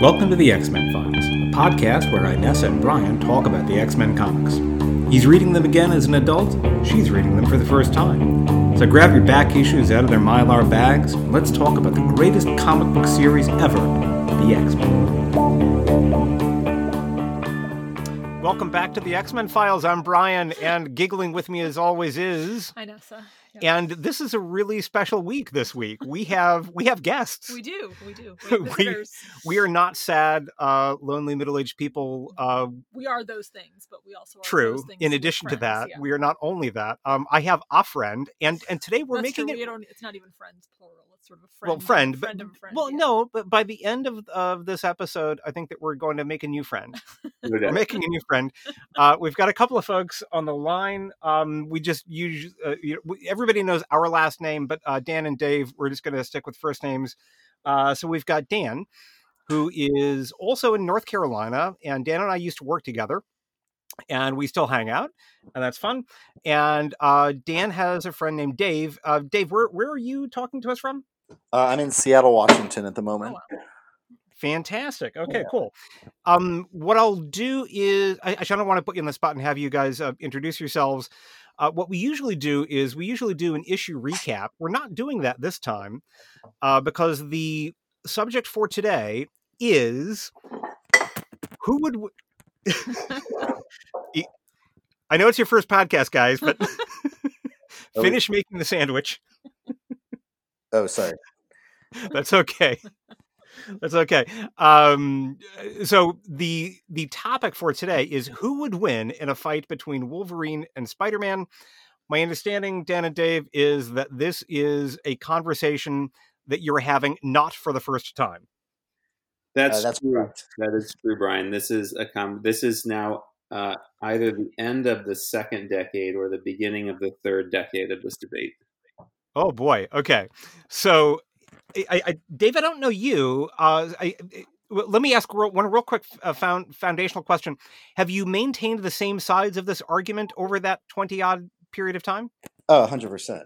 Welcome to the X Men Files, a podcast where Inessa and Brian talk about the X Men comics. He's reading them again as an adult, she's reading them for the first time. So grab your back issues out of their mylar bags, and let's talk about the greatest comic book series ever the X Men. Welcome back to the X Men Files. I'm Brian, and giggling with me as always is Inessa. And this is a really special week this week. We have we have guests. We do, we do. We, We-. We are not sad, uh, lonely middle-aged people. Uh, we are those things, but we also are true. those things In addition to friends, that, yeah. we are not only that. Um, I have a friend, and and today we're That's true, making we it. don't, it's not even friends plural. It's sort of a friend. Well, of a friend, but friend of a friend. well, yeah. no, but by the end of of this episode, I think that we're going to make a new friend. we're making a new friend. Uh, we've got a couple of folks on the line. Um, we just use uh, you know, everybody knows our last name, but uh, Dan and Dave, we're just going to stick with first names. Uh, so we've got Dan, who is also in North Carolina, and Dan and I used to work together. And we still hang out, and that's fun. And uh, Dan has a friend named Dave. Uh, Dave, where where are you talking to us from? Uh, I'm in Seattle, Washington at the Oh, moment. wow. Fantastic. Okay, Yeah. cool. Um, what I'll do is, I, I don't want to put you on the spot and have you guys uh, introduce yourselves. Uh, what we usually do is we usually do an issue recap. We're not doing that this time uh, because the subject for today is who would. W- I know it's your first podcast, guys, but Oh. finish making the sandwich. Oh, sorry. That's okay. That's okay. Um, so the the topic for today is who would win in a fight between Wolverine and Spider Man. My understanding, Dan and Dave, is that this is a conversation that you're having not for the first time. That's, Uh, that's true. correct. That is true, Brian. This is a com- This is now uh, either the end of the second decade or the beginning of the third decade of this debate. Oh boy. Okay. So, I, I, I- Dave, I don't know you. Uh, I, I- let me ask real, one real quick uh, found, foundational question: Have you maintained the same sides of this argument over that twenty odd period of time? Oh, 100%.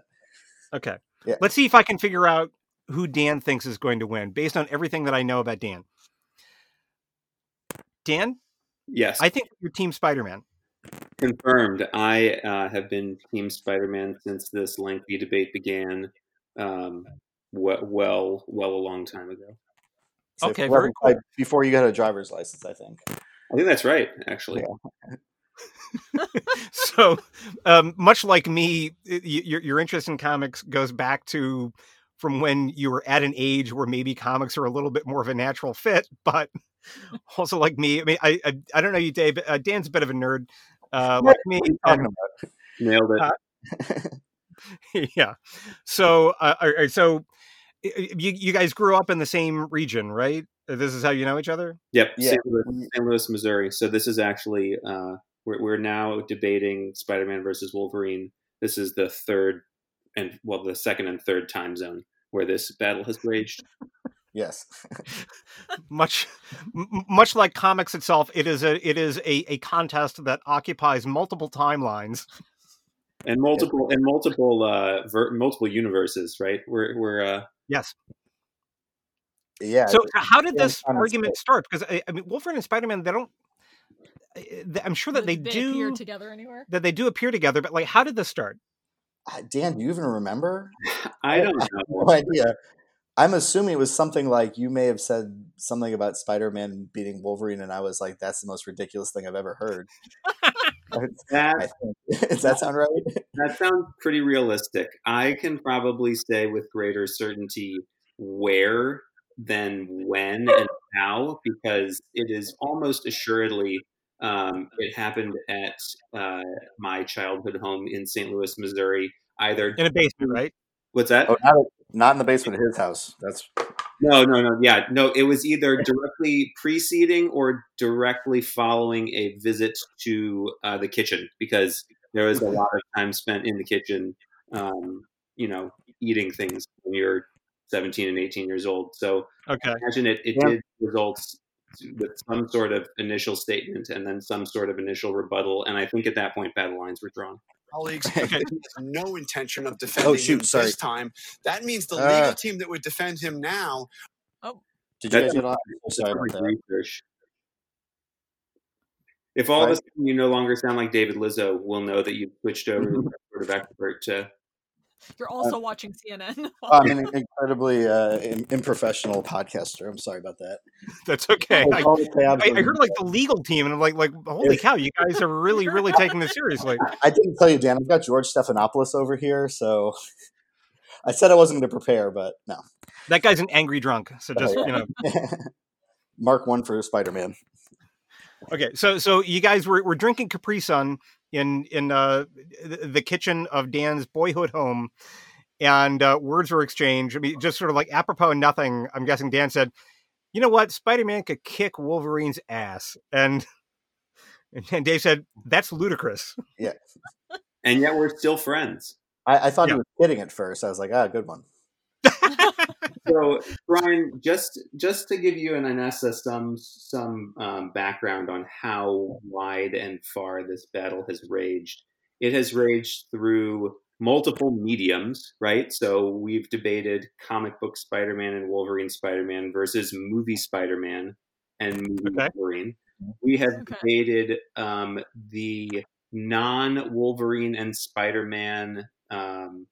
Okay. Yeah. Let's see if I can figure out who Dan thinks is going to win based on everything that I know about Dan. Dan, Yes, I think you're Team Spider-Man. Confirmed. I uh, have been Team Spider-Man since this lengthy debate began. Um, we- well, well, a long time ago. So Okay, well, very like, Before you got a driver's license, I think. I think that's right. Actually, so, um, much like me, your your interest in comics goes back to from when you were at an age where maybe comics are a little bit more of a natural fit, but also like me. I mean, I I, I don't know you, Dave. Uh, Dan's a bit of a nerd, uh, like me. What are and- nailed it. Uh, yeah. So, uh, so y- y- you you guys grew up in the same region, right? Uh, This is how you know each other. Yep, Yeah. St. Louis, St. Louis, Missouri. So this is actually uh, we're we're now debating Spider-Man versus Wolverine. This is the third and well, the second and third time zone where this battle has raged. Yes. Much m- m- much like comics itself, it is a it is a, a contest that occupies multiple timelines. And multiple and multiple uh, ver- multiple universes, right? We're we're uh, Yes. Yeah. So, how did this argument start? Because I, I mean, Wolverine and Spider Man, they don't. I- I'm sure that they, they do appear together anywhere. that they do appear together, but like, how did this start? Uh, Dan, do you even remember? I don't have know. no idea. I'm assuming it was something like you may have said something about Spider-Man beating Wolverine, and I was like, "That's the most ridiculous thing I've ever heard." That think. Does that sound right? that sounds pretty realistic. I can probably say with greater certainty where than when and how because it is almost assuredly um, it happened at uh, my childhood home in St. Louis, Missouri. Either In a basement, right? what's that? Oh, not, not in the basement of his house. That's No, no, no. Yeah, no. It was either directly preceding or directly following a visit to uh, the kitchen because there was a lot of time spent in the kitchen, um, you know, eating things when you're 17 and 18 years old. So Okay. I imagine it, it Yeah. did result with some sort of initial statement and then some sort of initial rebuttal. And I think at that point, battle lines were drawn. Colleagues Okay. have no intention of defending Oh, shoot, him sorry. this time. That means the Uh. legal team that would defend him now Oh, Did you That's guys get on? That's Sorry about that. research. If all of a sudden you no longer sound like David Lizzo, we'll know that you've switched over to some sort of expert to. You're also watching CNN. I'm an incredibly uh, unprofessional podcaster. I'm sorry about that. That's okay. I, I, I heard like the legal team, and I'm like, like, holy cow, you guys are really, really taking this seriously. I didn't tell you, Dan. I've got George Stephanopoulos over here, so I said I wasn't going to prepare, but no. That guy's an angry drunk. So just you know, Mark one for Spider Man. Okay. So so you guys were, were drinking Capri Sun in in uh, the the kitchen of Dan's boyhood home, and uh, words were exchanged. I mean, just sort of like apropos of nothing. I'm guessing Dan said, "You know what? Spider Man could kick Wolverine's ass," and and Dave said, "That's ludicrous." Yeah, and yet we're still friends. I, I thought Yeah. he was kidding at first. I was like, ah, good one. So, Brian, just just to give you and Inessa some some um, background on how wide and far this battle has raged, it has raged through multiple mediums, right? So we've debated comic book Spider-Man and Wolverine Spider-Man versus movie Spider-Man and movie Okay. Wolverine. We have Okay. debated um, the non-Wolverine and Spider-Man um,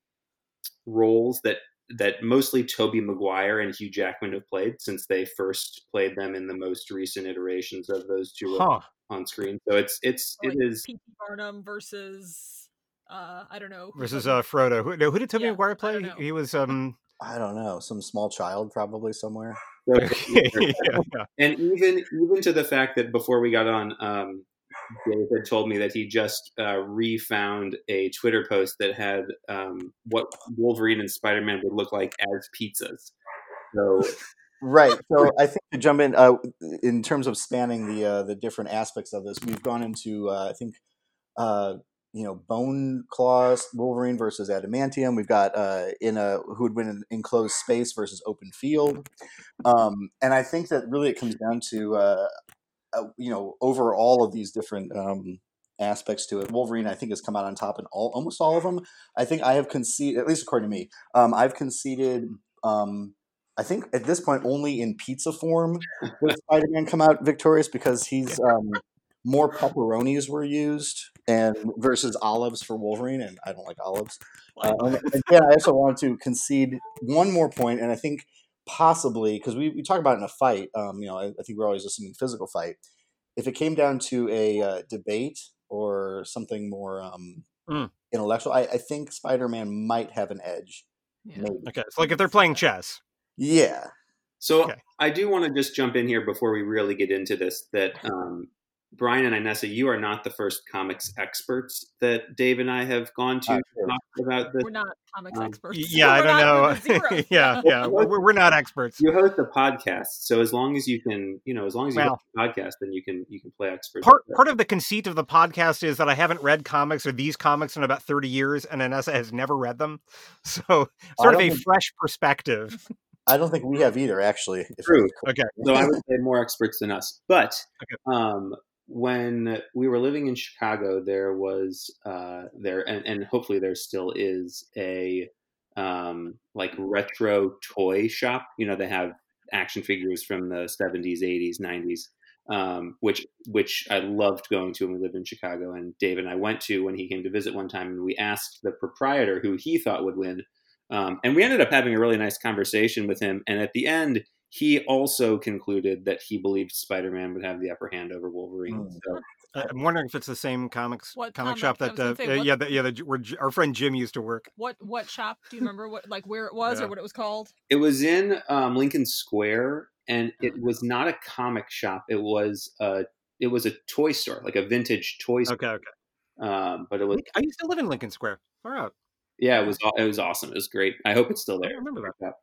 roles that that mostly Tobey Maguire and Hugh Jackman have played since they first played them in the most recent iterations of those two Huh. on screen. So it's it's like it is P.T. Barnum versus uh, I don't know Versus uh, Frodo. Who, no, who did Tobey Yeah, Maguire I play? don't. He was um. I don't know. Some small child probably somewhere. so yeah, yeah. and even even to the fact that before we got on, um, Dave had told me that he just uh, refound a Twitter post that had um, what Wolverine and Spider Man would look like as pizzas. So Right. So I think to jump in, uh, in terms of spanning the uh, the different aspects of this, we've gone into uh, I think uh, you know Bone Claws Wolverine versus Adamantium. We've got uh, in a who would win in enclosed space versus open field, um, and I think that really it comes down to uh, uh, you know over all of these different. Um, aspects to it wolverine i think has come out on top in all almost all of them i think i have conceded at least according to me um, i've conceded um, I think at this point only in pizza form would Spider-Man come out victorious because he's um, more pepperonis were used and versus olives for Wolverine, and I don't like olives. Uh, and again, I also wanted to concede one more point, and I think possibly because we, we talk about it in a fight, um, you know, I, I think we're always assuming physical fight. If it came down to a uh, debate or something more um, Mm. intellectual, I, I think Spider-Man might have an edge. Yeah. Okay, it's like if they're playing chess. Yeah. So Okay. I do want to just jump in here before we really get into this. That um, Brian and Inessa, you are not the first comics experts that Dave and I have gone to to sure. talk about this. We're not comics Um, experts. Y- Yeah, I don't know. we're the zeros. yeah, yeah, we're, we're not experts. You host a podcast, so as long as you can, you know, as long as you Well- host a podcast, then you can you can play experts. Part part of the conceit of the podcast is that I haven't read comics or these comics in about thirty years, and Inessa has never read them, so sort of a think- fresh perspective. I don't think we have either, actually. True. Okay, so I would say more experts than us. But Okay. um, when we were living in Chicago, there was uh, there, and, and hopefully there still is a um, like retro toy shop. You know, they have action figures from the seventies, eighties, nineties. Um, which which I loved going to when we lived in Chicago, and Dave and I went to when he came to visit one time, and we asked the proprietor who he thought would win, um, and we ended up having a really nice conversation with him. And at the end, he also concluded that he believed Spider-Man would have the upper hand over Wolverine. Hmm. So, I- I'm wondering if it's the same comics What comic comic? shop that uh, say, uh, what- yeah, the, yeah, the, where our friend Jim used to work. What what shop? Do you remember what like where it was Yeah. or what it was called? it was in um, Lincoln Square, and it was not a comic shop. It was a it was a toy store, like a vintage toy store. Okay, okay. Um, but it was I used to live in Lincoln Square. Far out. yeah, it was it was awesome. It was great. I hope it's still there. I there. remember that.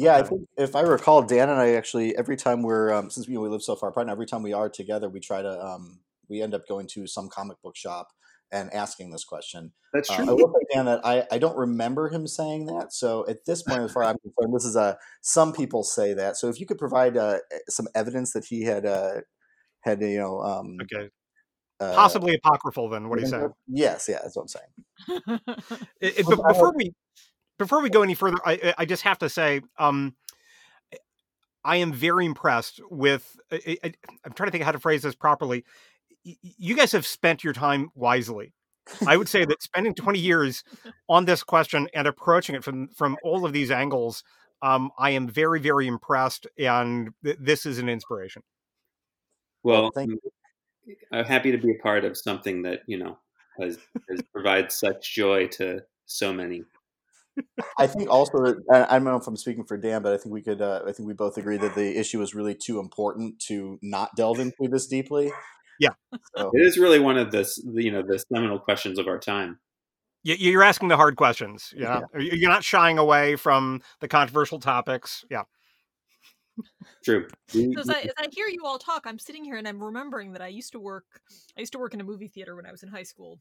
Yeah, I think if I recall, Dan and I actually every time we're um, since we, we live so far apart, and every time we are together, we try to um, we end up going to some comic book shop and asking this question. That's Uh, true. I will say, Dan, that I, I don't remember him saying that. So at this point, as far as I'm concerned, this is a some people say that. So if you could provide uh, some evidence that he had uh, had you know um, Okay, uh, possibly apocryphal. Then what are you saying? Yes, yeah, that's what I'm saying. It- it- but before we before we go any further, I I- I just have to say, um, I am very impressed with. I, I, I'm trying to think how to phrase this properly. Y- You guys have spent your time wisely. I would say that spending 20 years on this question and approaching it from from all of these angles, um, I am very very impressed, and th- this is an inspiration. Well, thank you. I'm happy to be a part of something that you know has, has provides such joy to so many. I think also I I don't know if I'm speaking for Dan, but I think we could. Uh, I think we both agree that the issue is really too important to not delve into this deeply. Yeah. So, It is really one of the you know the seminal questions of our time. You're asking the hard questions. Yeah, You- you're not shying away from the controversial topics. Yeah, True. We- So as I, as I hear you all talk, I'm sitting here and I'm remembering that I used to work. I used to work in a movie theater when I was in high school,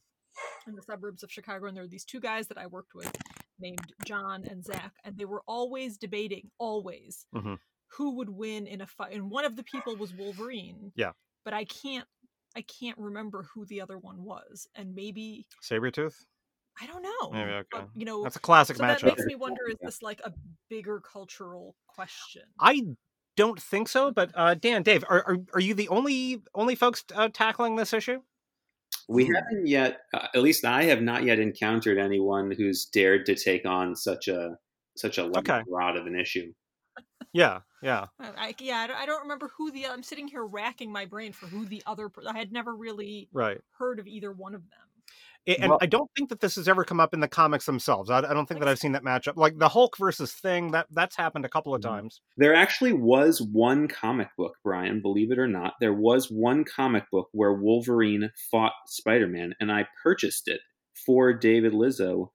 in the suburbs of Chicago, and there were these two guys that I worked with, named John and Zach, and they were always debating, always, Mhm. who would win in a fight. And one of the people was Wolverine. Yeah. But I can't, I can't remember who the other one was, and maybe Sabretooth. I don't know. Maybe, okay. But, you know, That's a classic so that makes me wonder: is this like a bigger cultural question? I don't think so, but uh, Dan, Dave, are, are are you the only only folks uh, tackling this issue? We haven't yet, uh, at least I have not yet encountered anyone who's dared to take on such a such a Okay. rod of an issue. Yeah, yeah. I, I yeah, I don't, remember who the. I'm sitting here racking my brain for who the other. I had never really Right. heard of either one of them. A- And Well- I don't think that this has ever come up in the comics themselves. I, I don't think that I've seen that matchup. Like the Hulk versus Thing, that that's happened a couple of Mhm. times. There actually was one comic book, Brian, believe it or not. There was one comic book where Wolverine fought Spider Man, and I purchased it for David Lizzo.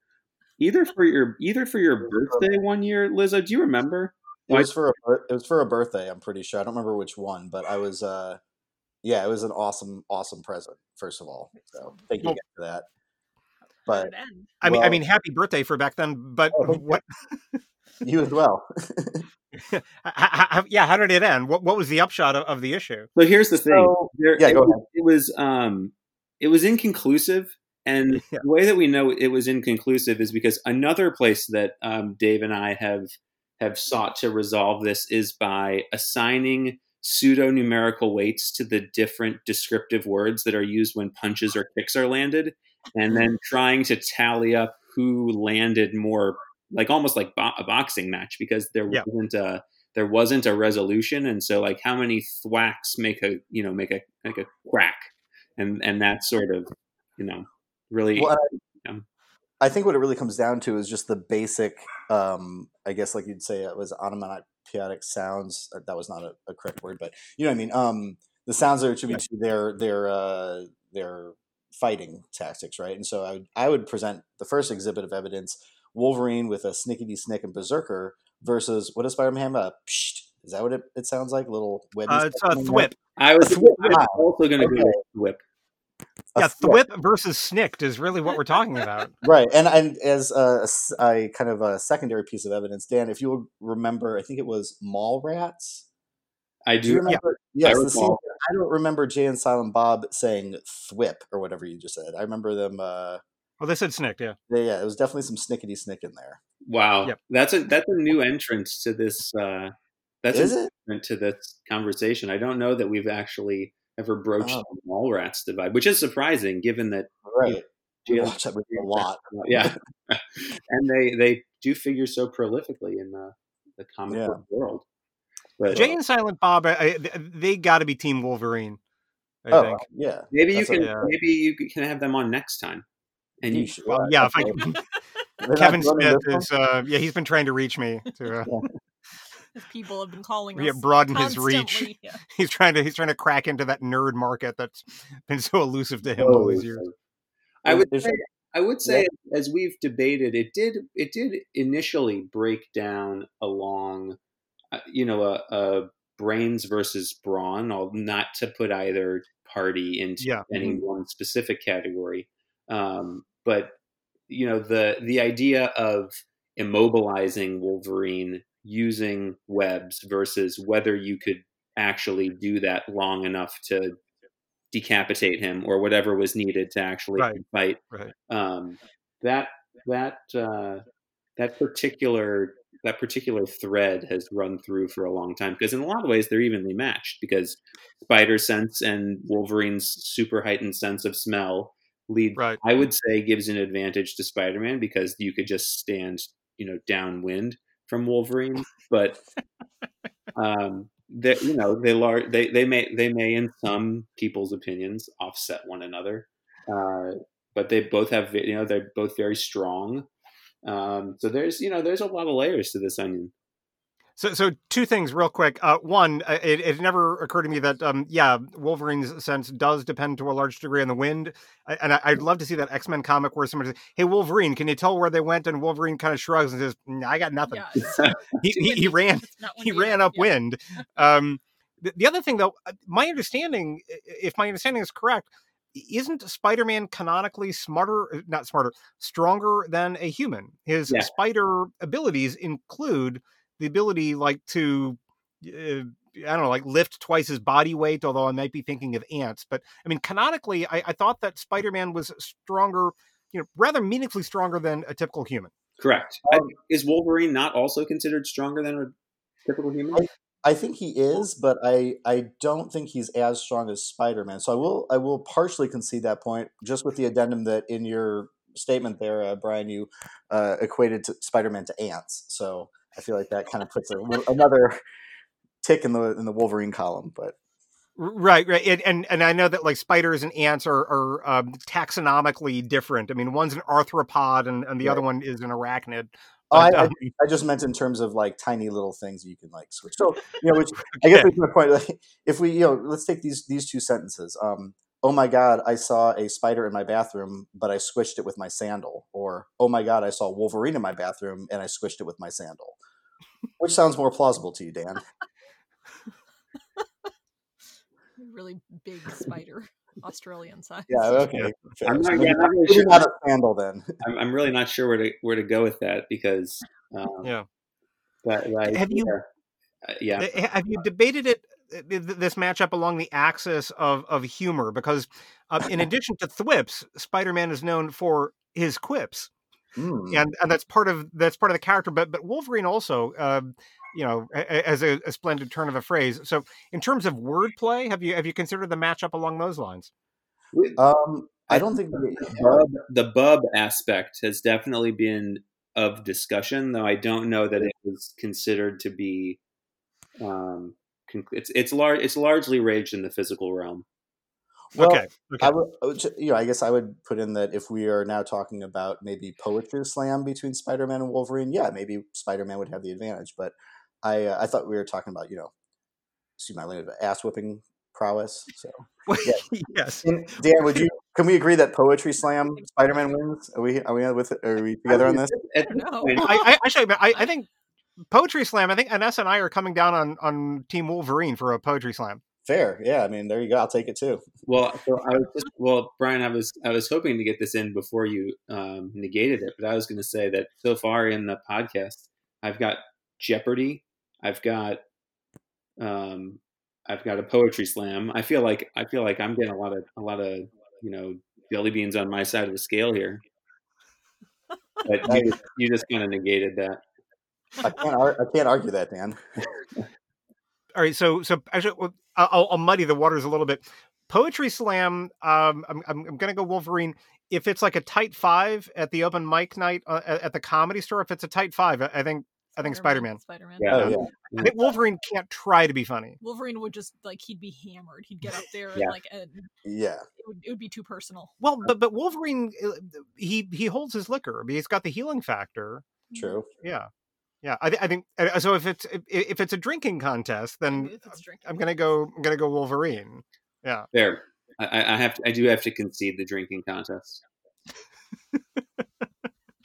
Either for your either for your birthday one year, Lizzo. Do you remember? it was for a it was for a birthday. I'm pretty sure. I don't remember which one, but I was. uh Yeah, it was an awesome, awesome present. First of all, so thank you Well- again for that. How But did it end? I mean, I mean, happy birthday for back then. But Oh, you. what? you as well. yeah, how did it end? What what was the upshot of, of the issue? So here's the thing. So- There- yeah, it, go was, it was um it was inconclusive, and Yeah. the way that we know it was inconclusive is because another place that um, Dave and I have have sought to resolve this is by assigning pseudo numerical weights to the different descriptive words that are used when punches or kicks are landed, and then trying to tally up who landed more, like almost like bo- a boxing match, because there Yeah. wasn't a there wasn't a resolution and so like how many thwacks make a you know make a make a crack, and and that sort of you know really Well, Yeah. I think what it really comes down to is just the basic, um, I guess, like you'd say, it was onomatopoeic sounds. uh, That was not a, a correct word, but you know what I mean. Um, the sounds that are attributed to their their uh, their fighting tactics, right? And so I would, I would present the first exhibit of evidence: Wolverine with a snickety snick and berserker versus what does Spider-Man have? A psht. Is that what it, it sounds like? Little webby. Uh, it's a thwip. i was, A thwip. I was also going to Okay. go with whip A Yeah, thwip. thwip versus snikt is really what we're talking about. right and and as a kind of a secondary piece of evidence dan if you remember i think it was Mallrats i do you do remember yes I the scene, i don't remember jay and silent bob saying thwip or whatever you just said. I remember them uh Well, they said "snick," Yeah. yeah, yeah it was definitely some snickety snick in there. Wow. Yep. that's a that's a new entrance to this uh that's is a it? new entrant to this conversation. I don't know that we've actually ever broached Oh. the Mallrats divide which is surprising given that right. We Jalen- watch that movie a lot. yeah. And they they do figure so prolifically in the the comic Yeah. book world but Jay and Silent Bob, I, I, they got to be Team Wolverine. I oh think. yeah maybe you can a- yeah. maybe you can have them on next time and you Yeesh, Well, yeah, if I can, Kevin Smith is. Uh, yeah, he's been trying to reach me. To, uh, As people have been calling Yeah, us broaden his reach. Yeah. he's trying to. He's trying to crack into that nerd market that's been so elusive to him all these years. I would say, I would say, as we've debated, it did it did initially break down along, uh, you know, a, a brains versus brawn. I'll not to put either party into Yeah. any Mhm. one specific category, um, but you know the the idea of immobilizing Wolverine using webs versus whether you could actually do that long enough to decapitate him or whatever was needed to actually Right. fight. Right. Um, that that uh, that particular that particular thread has run through for a long time because in a lot of ways they're evenly matched because spider sense and Wolverine's super heightened sense of smell lead Right. I would say gives an advantage to Spider-Man because you could just stand, you know, downwind from Wolverine, but um they you know they lar- they they may they may in some people's opinions offset one another. Uh but they both have you know they're both very strong. Um so there's you know there's a lot of layers to this onion. So, so two things real quick. Uh, one, uh, it, it never occurred to me that, um, yeah, Wolverine's sense does depend to a large degree on the wind. I, and I, I'd love to see that X Men comic where somebody says, "Hey, Wolverine, can you tell where they went?" And Wolverine kind of shrugs and says, "Mm, "I got nothing." Yeah, it's He, he, he ran he ran enough. Yeah. upwind. Um, the, the other thing, though, uh, my understanding, if my understanding is correct, isn't Spider-Man canonically smarter, uh, not smarter, stronger than a human? His Yeah. spider abilities include the ability, like to, uh, I don't know, like lift twice his body weight. Although I might be thinking of ants, but I mean, canonically, I, I thought that Spider-Man was stronger, you know, rather meaningfully stronger than a typical human. Correct. I- is Wolverine not also considered stronger than a typical human? I think he is, but I I don't think he's as strong as Spider Man. So I will I will partially concede that point, just with the addendum that in your statement there, uh, Brian, you uh, equated Spider Man to ants. So I feel like that kind of puts a, another tick in the in the Wolverine column. But Right, right, and, and and I know that like spiders and ants are are um, taxonomically different. I mean, one's an arthropod, and, and the other one is an arachnid. Oh, I, I, um, I just meant in terms of like tiny little things you can like switch. So you know, which I guess that's my point. Like, if we, you know, let's take these these two sentences. Um, oh my god, I saw a spider in my bathroom, but I squished it with my sandal. Or oh my god, I saw Wolverine in my bathroom and I squished it with my sandal. Which sounds more plausible to you, Dan? Really big spider, Australian size. Yeah. Okay. Yeah. fair. I'm not, yeah, I'm not really sure. not a sandal then. I'm, I'm really not sure where to where to go with that because um, Yeah. That, that Have you- yeah. Uh, yeah. Uh, Have you debated it? uh, th- th- This matchup along the axis of of humor, because uh, in addition to thwips, Spider-Man is known for his quips, Hmm. and and that's part of that's part of the character. But but Wolverine also, um, you know, a- a- as a, a splendid turn of a phrase. So in terms of wordplay, have you have you considered the matchup along those lines? Um, I don't think. we- bub, the bub aspect has definitely been of discussion, though I don't know that it was considered to be. Um, it's it's large. It's largely raged in the physical realm. Well, okay, okay. I would, you know, I guess I would put in that if we are now talking about maybe poetry slam between Spider-Man and Wolverine, yeah, maybe Spider-Man would have the advantage. But I, uh, I thought we were talking about, you know, excuse my language, ass whipping prowess. So, yes. And Dan, would you? Can we agree that poetry slam Spider-Man wins? Are we? Are we with? Are we together on this? No. I, I actually, I, I think poetry slam. I think Inessa and I are coming down on on Team Wolverine for a poetry slam. Fair, yeah. I mean, there you go. I'll take it too. Well, so I was just well, Brian. I was I was hoping to get this in before you um, negated it, but I was going to say that so far in the podcast, I've got Jeopardy, I've got um, I've got a poetry slam. I feel like I feel like I'm getting a lot of a lot of you know jelly beans on my side of the scale here. But you just, you just kind of negated that. I can't. I can't argue that, Dan. All right, so so actually, well, I'll, I'll muddy the waters a little bit. Poetry slam. Um, I'm I'm, I'm going to go Wolverine. If it's like a tight five at the open mic night uh, at, at the comedy store, if it's a tight five, I, I think I think Spider-Man. Spider-Man. Yeah. Oh yeah. I think Wolverine can't try to be funny. Wolverine would just like he'd be hammered. He'd get up there Yeah. and like and Yeah. it would, it would be too personal. Well, but but Wolverine, uh, he he holds his liquor. I mean, he's got the healing factor. True. Yeah, yeah. I, thi- I think uh, so. If it's if, if it's a drinking contest, then drinking. I'm gonna go. I'm gonna go Wolverine. Yeah. There, I- I, I have to, I do have to concede the drinking contest.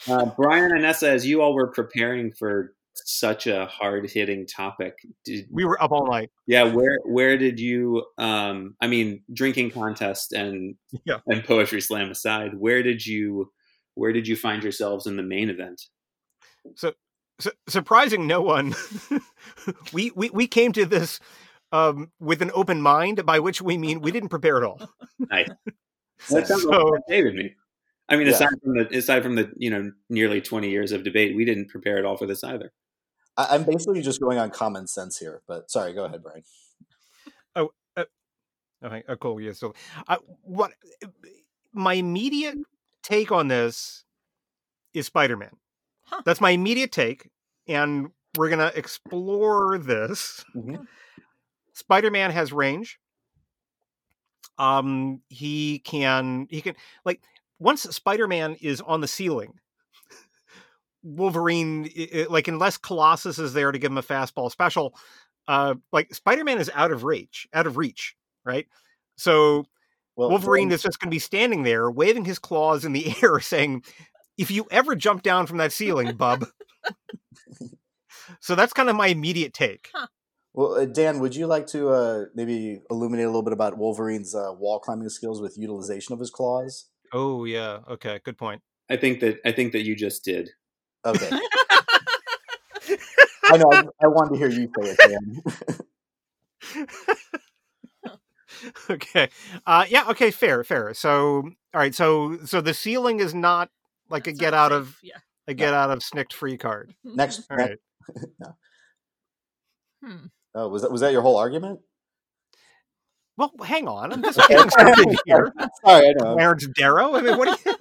uh, Brian and Nessa, as you all were preparing for such a hard hitting topic, did, We were up all night. yeah, where where did you? Um, I mean, drinking contest and Yeah. and poetry slam aside, where did you where did you find yourselves in the main event? Su- surprising no one. we, we we came to this um, with an open mind, by which we mean we didn't prepare at all. nice. That sounds So- like David me. I mean, Yeah. aside from the aside from the you know nearly twenty years of debate, we didn't prepare at all for this either. I, am basically just going on common sense here. But sorry, go ahead, Brian. Oh, uh, okay, oh, cool. Yeah. So, uh, what my immediate take on this is Spider-Man. Huh. That's my immediate take, and we're gonna explore this. Mm-hmm. Spider-Man has range. Um, he can he can like once Spider-Man is on the ceiling, Wolverine like unless Colossus is there to give him a fastball special, uh, like Spider-Man is out of reach, out of reach, right? So well, Wolverine then... is just going to be standing there, waving his claws in the air, saying, "If you ever jump down from that ceiling, bub." so that's kind of my immediate take. Huh. Well, uh, Dan, would you like to uh, maybe illuminate a little bit about Wolverine's uh, wall climbing skills with utilization of his claws? Oh yeah, okay, good point. I think that I think that you just did. Okay. I know. I, I, wanted to hear you say it, Dan. okay. Uh, yeah. Okay. Fair. Fair. So, all right. So, so the ceiling is not like a get out safe. of yeah. a get out of snikt free card. Next. All next. right. no. Hmm. Oh, was that was that your whole argument? Well, hang on. I'm just getting started here. Sorry, I know. Clarence Darrow. I mean, what do you?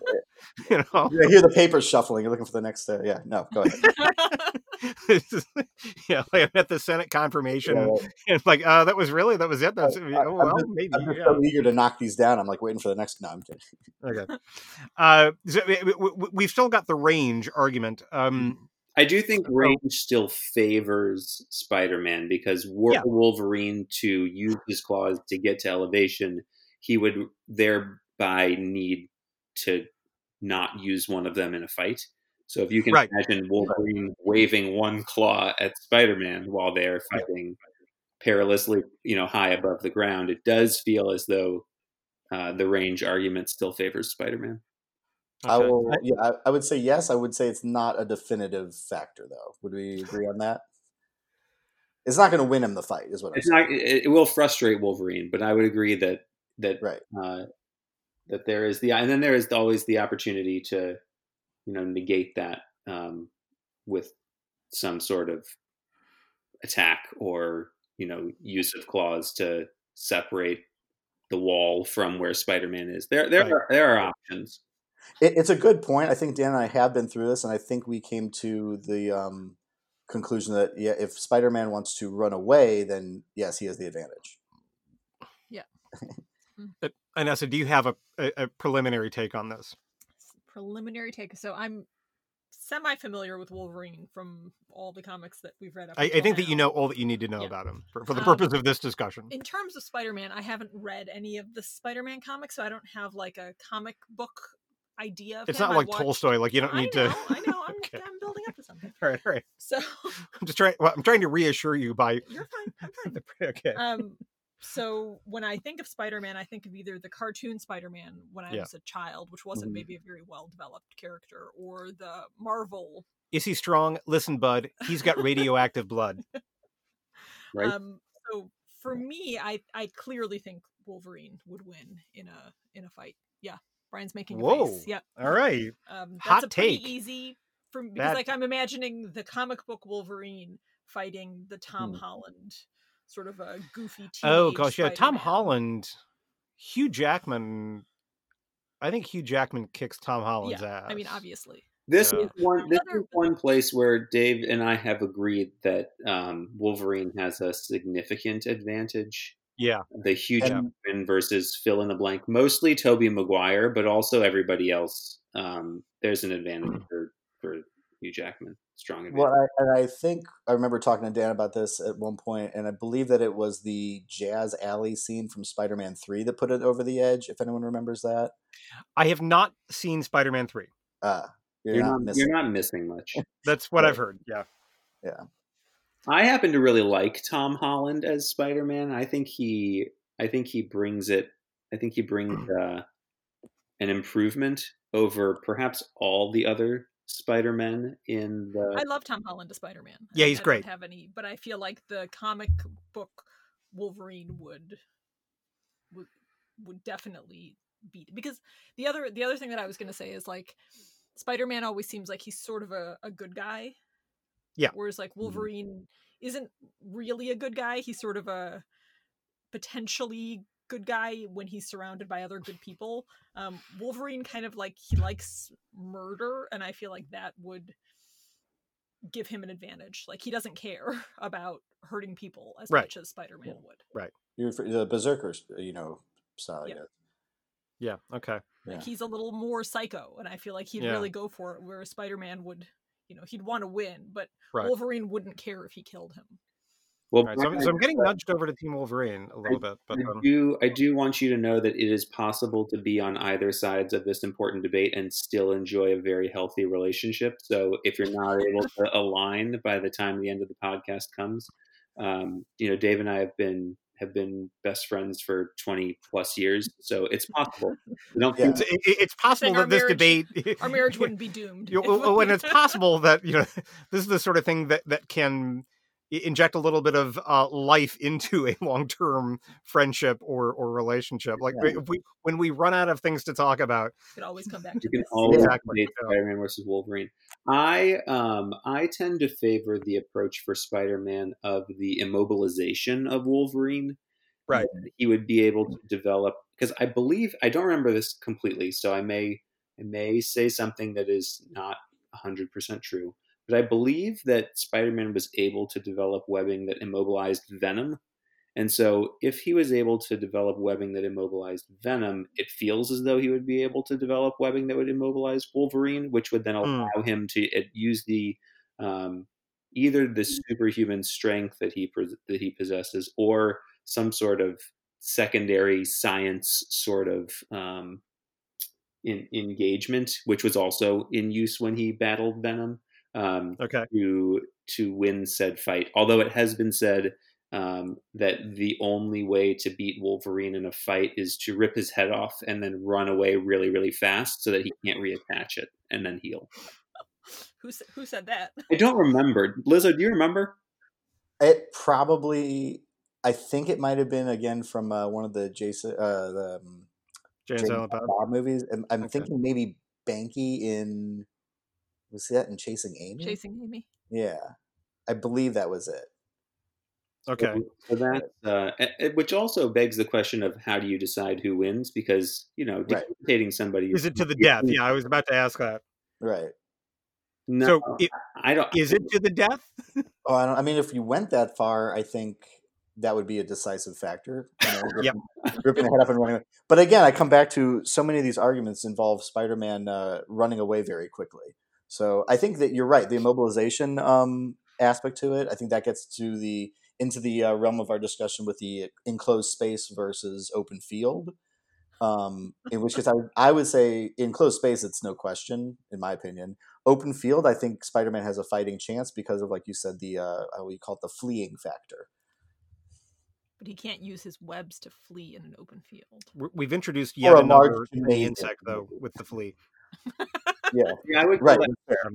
You know, I hear the papers shuffling. You're looking for the next. Uh, yeah, no, go ahead. yeah, like I'm at the Senate confirmation, yeah, right. and like, uh, that was really that was it. That's I, oh, well, just, maybe. I'm just yeah. so eager to knock these down. I'm like waiting for the next. No, I'm kidding. Okay. Uh, so we, have still got the range argument. Um, I do think range still favors Spider-Man because were yeah. Wolverine to use his claws to get to elevation, he would thereby need to not use one of them in a fight. So if you can right. imagine Wolverine waving one claw at Spider-Man while they're fighting perilously, you know, high above the ground, it does feel as though uh, the range argument still favors Spider-Man. Okay. I will. Yeah, I, I, would say yes. I would say it's not a definitive factor, though. Would we agree on that? It's not going to win him the fight, is what it's I'm not. It, it, will frustrate Wolverine, but I would agree that that right. Uh, that there is the and then there is always the opportunity to, you know, negate that um, with some sort of attack or you know use of claws to separate the wall from where Spider-Man is. There, there right. are there are options. It, it's a good point. I think Dan and I have been through this, and I think we came to the um, conclusion that yeah, if Spider-Man wants to run away, then yes, he has the advantage. Yeah. Inessa, do you have a, a, a preliminary take on this? Preliminary take. So I'm semi-familiar with Wolverine from all the comics that we've read. I, I, think now. that you know all that you need to know yeah. about him for, for the um, purpose um, of this discussion. In terms of Spider-Man, I haven't read any of the Spider-Man comics, so I don't have like a comic book idea. it's him. not like. Tolstoy. Like you don't need I know, to. I know. I'm, okay. I'm building up to something. All right, all right. So I'm just trying. Well, I'm trying to reassure you by. You're fine. I'm fine. okay. Um. So when I think of Spider-Man, I think of either the cartoon Spider-Man when I yeah. was a child, which wasn't mm-hmm. maybe a very well-developed character, or the Marvel. Is he strong? Listen, bud. He's got radioactive blood. right. Um. So for me, I I clearly think Wolverine would win in a in a fight. Yeah. Brian's making a Whoa. face. Yep. All right. Um, that's Hot a take. easy for because that... like I'm imagining the comic book Wolverine fighting the Tom hmm. Holland sort of a goofy Oh gosh, yeah, Tom Holland, Hugh Jackman. I think Hugh Jackman kicks Tom Holland's yeah, ass. I mean, obviously. This is one. This is one place where Dave and I have agreed that um, Wolverine has a significant advantage yeah. The Hugh Jackman versus fill in the blank. Mostly Tobey Maguire, but also everybody else. Um, there's an advantage mm. for, for Hugh Jackman. Strong advantage. Well, I, and I think I remember talking to Dan about this at one point, and I believe that it was the Jazz Alley scene from Spider Man 3 that put it over the edge, if anyone remembers that. I have not seen Spider Man 3. Uh, you're, you're, not, missing. you're not missing much. That's what right. I've heard. Yeah. Yeah. I happen to really like Tom Holland as Spider Man. I think he, I think he brings it. I think he brings uh, an improvement over perhaps all the other Spider Men in the. I love Tom Holland as Spider Man. Yeah, he's I great. have any, but I feel like the comic book Wolverine would would would definitely beat because the other the other thing that I was going to say is like Spider Man always seems like he's sort of a, a good guy Yeah. Whereas like Wolverine mm-hmm. isn't really a good guy. He's sort of a potentially good guy when he's surrounded by other good people. Um, Wolverine kind of like he likes murder, and I feel like that would give him an advantage. Like he doesn't care about hurting people as right. much as Spider-Man would. Right. You're the Berserkers, you know, style. Yeah. Yeah. Okay. Like yeah. he's a little more psycho, and I feel like he'd yeah. really go for it. Where Spider-Man would, you know, he'd want to win, but right. Wolverine wouldn't care if he killed him. Well, right, so, so, I'm getting nudged over to Team Wolverine a little I, bit, but I um, do I do want you to know that it is possible to be on either sides of this important debate and still enjoy a very healthy relationship. So if you're not able to align by the time the end of the podcast comes, um, you know, Dave and I have been have been best friends for 20 plus years so it's possible don't yeah. it's, it, it's, possible that this marriage, debate our marriage wouldn't be doomed you know, when it's possible that you know this is the sort of thing that that can inject a little bit of uh, life into a long-term friendship or or relationship. Like yeah. we, when we run out of things to talk about, you can always come back. you can always exactly. Spider-Man versus Wolverine. I um I tend to favor the approach for Spider-Man of the immobilization of Wolverine. Right, he would be able to develop because I believe I don't remember this completely, so I may I may say something that is not hundred percent true but I believe that Spider Man was able to develop webbing that immobilized Venom. And so, if he was able to develop webbing that immobilized Venom, it feels as though he would be able to develop webbing that would immobilize Wolverine, which would then hmm. allow mm. him to use the um, either the superhuman strength that he that he possesses, or some sort of secondary science sort of um, in, engagement, which was also in use when he battled Venom um, okay. to to win said fight. Although it has been said um, that the only way to beat Wolverine in a fight is to rip his head off and then run away really, really fast so that he can't reattach it and then heal. Who who said that? I don't remember. Lizzo, do you remember? It probably. I think it might have been again from uh, one of the Jason uh, the um, Jason Bob movies. I'm, I'm okay. thinking maybe Banky in was that in Chasing Amy? Chasing Amy. Yeah, I believe that was it. Okay. So that, uh, which also begs the question of how do you decide who wins? Because you know, decapitating right. somebody is it to the death? Yeah, I was about to ask that. Right. No, so it, I don't. Is it to the death? oh, I don't. I mean, if you went that far, I think that would be a decisive factor. You know, ripping, yep. ripping the head up and running. Away. But again, I come back to so many of these arguments involve Spider-Man uh, running away very quickly. So I think that you're right. The immobilization um, aspect to it, I think that gets to the into the uh, realm of our discussion with the enclosed space versus open field. Um, in which case, I would, I would say enclosed space, it's no question, in my opinion. Open field, I think Spider Man has a fighting chance because of, like you said, the uh, we call it the fleeing factor. But he can't use his webs to flee in an open field. We've introduced yet another insect, though, with the flea. yeah. yeah, I would right.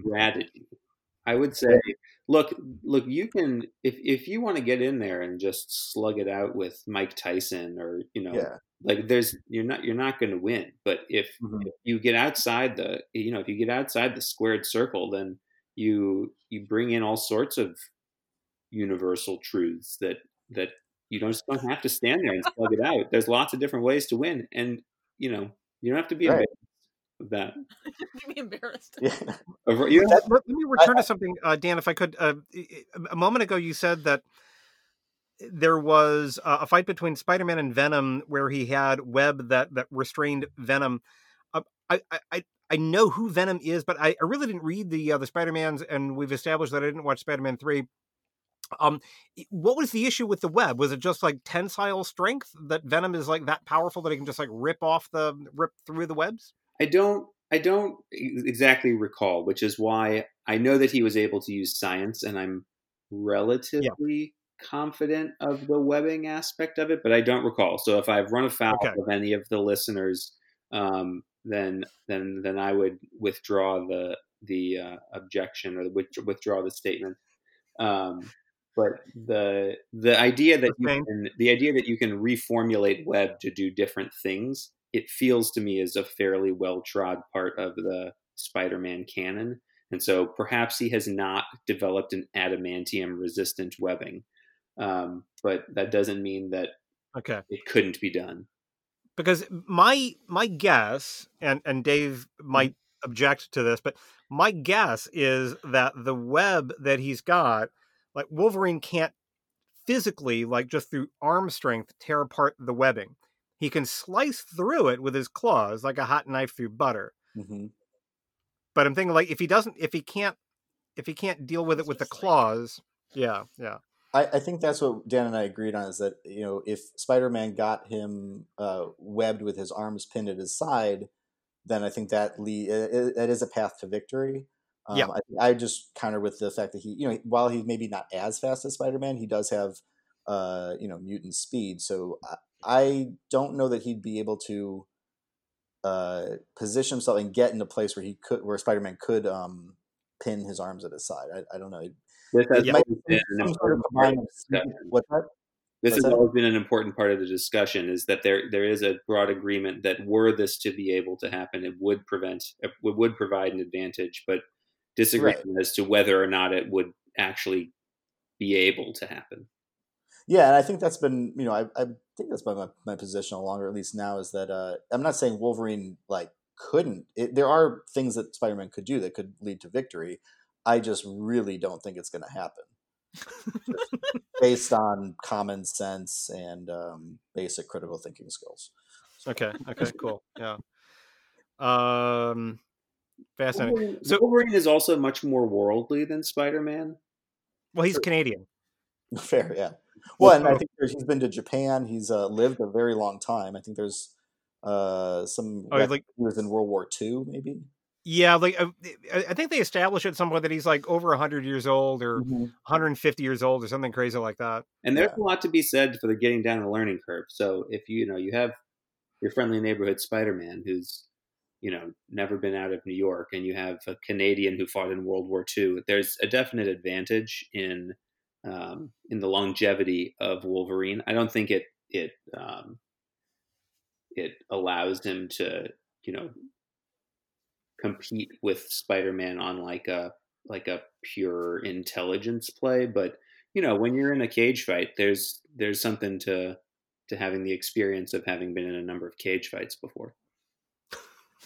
strategy. I would say, look, look, you can if if you want to get in there and just slug it out with Mike Tyson or you know, yeah. like there's you're not you're not going to win. But if, mm-hmm. if you get outside the you know if you get outside the squared circle, then you you bring in all sorts of universal truths that that you don't just don't have to stand there and slug it out. There's lots of different ways to win, and you know you don't have to be right that. be embarrassed. Yeah. let, let, me return I, to something, uh, Dan, if I could. Uh, a moment ago, you said that there was a fight between Spider-Man and Venom where he had web that that restrained Venom. Uh, I, I I know who Venom is, but I, I really didn't read the uh, the Spider-Mans, and we've established that I didn't watch Spider-Man three. Um, what was the issue with the web? Was it just like tensile strength that Venom is like that powerful that he can just like rip off the rip through the webs? I don't I don't exactly recall, which is why I know that he was able to use science, and I'm relatively yeah. confident of the webbing aspect of it, but I don't recall. So if I've run afoul okay. of any of the listeners, um, then then then I would withdraw the the uh, objection or withdraw the statement. Um, but the the idea that you can, the idea that you can reformulate web to do different things it feels to me as a fairly well trod part of the Spider-Man canon. And so perhaps he has not developed an adamantium resistant webbing. Um, but that doesn't mean that okay it couldn't be done. Because my my guess, and and Dave might object to this, but my guess is that the web that he's got, like Wolverine can't physically, like just through arm strength, tear apart the webbing. He can slice through it with his claws like a hot knife through butter. Mm-hmm. But I'm thinking like if he doesn't, if he can't, if he can't deal with it with the claws, yeah, yeah. I, I think that's what Dan and I agreed on is that you know if Spider-Man got him uh, webbed with his arms pinned at his side, then I think that lead, it, it is a path to victory. Um, Yeah. I, I just counter with the fact that he, you know, while he's maybe not as fast as Spider-Man, he does have, uh, you know, mutant speed. So I, don't know that he'd be able to uh, position himself and get in a place where he could, where Spider-Man could um, pin his arms at his side. I, I don't know. This has always been an sort of important part of the discussion. This has always been an important part of the discussion is that there there is a broad agreement that were this to be able to happen, it would prevent it would provide an advantage, but disagreement as to whether or not it would actually be able to happen. Yeah, and I think that's been, you know, I, I think that's been my, my position all along, or at least now, is that uh, I'm not saying Wolverine like couldn't. It, there are things that Spider-Man could do that could lead to victory. I just really don't think it's going to happen, based on common sense and um, basic critical thinking skills. Okay, okay, cool, yeah. Um, fascinating. Wolverine, So- Wolverine is also much more worldly than Spider-Man. Well, he's Canadian. Fair, yeah. Well, and I think he's been to Japan. He's uh, lived a very long time. I think there's uh, some. Oh, like- he was in World War II, maybe. Yeah, like uh, I I think they established at some point that he's like over hundred years old or 150 years old or something crazy like that. And there's Yeah. a lot to be said for the getting down the learning curve. So if you, you know you have your friendly neighborhood Spider-Man who's you know never been out of New York, and you have a Canadian who fought in World War II, there's a definite advantage in um, in the longevity of Wolverine. I don't think it it um, it allows him to you know compete with Spider-Man on like a like a pure intelligence play, but you know when you're in a cage fight, there's there's something to to having the experience of having been in a number of cage fights before.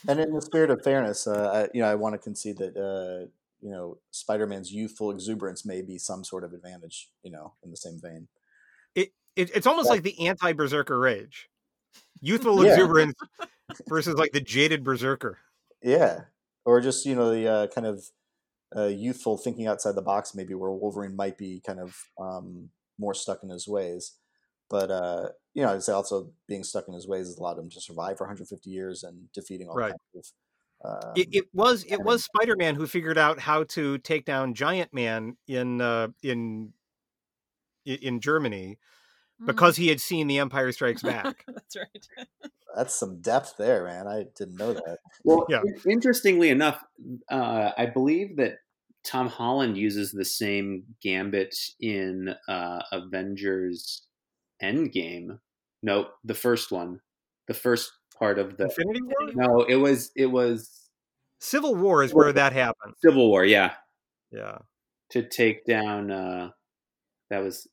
And in the spirit of fairness, uh, I, you know, I want to concede that uh, you know Spider-Man's youthful exuberance may be some sort of advantage. You know, in the same vein. It, it it's almost Yeah. like the anti berserker rage, youthful Yeah. exuberance versus like the jaded berserker. Yeah, or just you know the uh, kind of uh, youthful thinking outside the box, maybe where Wolverine might be kind of um, more stuck in his ways. But uh, you know, I'd say also being stuck in his ways has allowed him to survive for 150 years and defeating all Right. kinds of. Um, It, it was it was Spider Man who figured out how to take down Giant Man in uh, in in Germany Mm, because he had seen The Empire Strikes Back. that's right. that's some depth there, man. I didn't know that. Well, Yeah. interestingly enough, uh, I believe that Tom Holland uses the same gambit in uh, Avengers Endgame. No, the first one, the first part of the. Infinity War, No, it was it was Civil War is where that happened. Civil War. Yeah, Yeah, to take down. Uh, that was,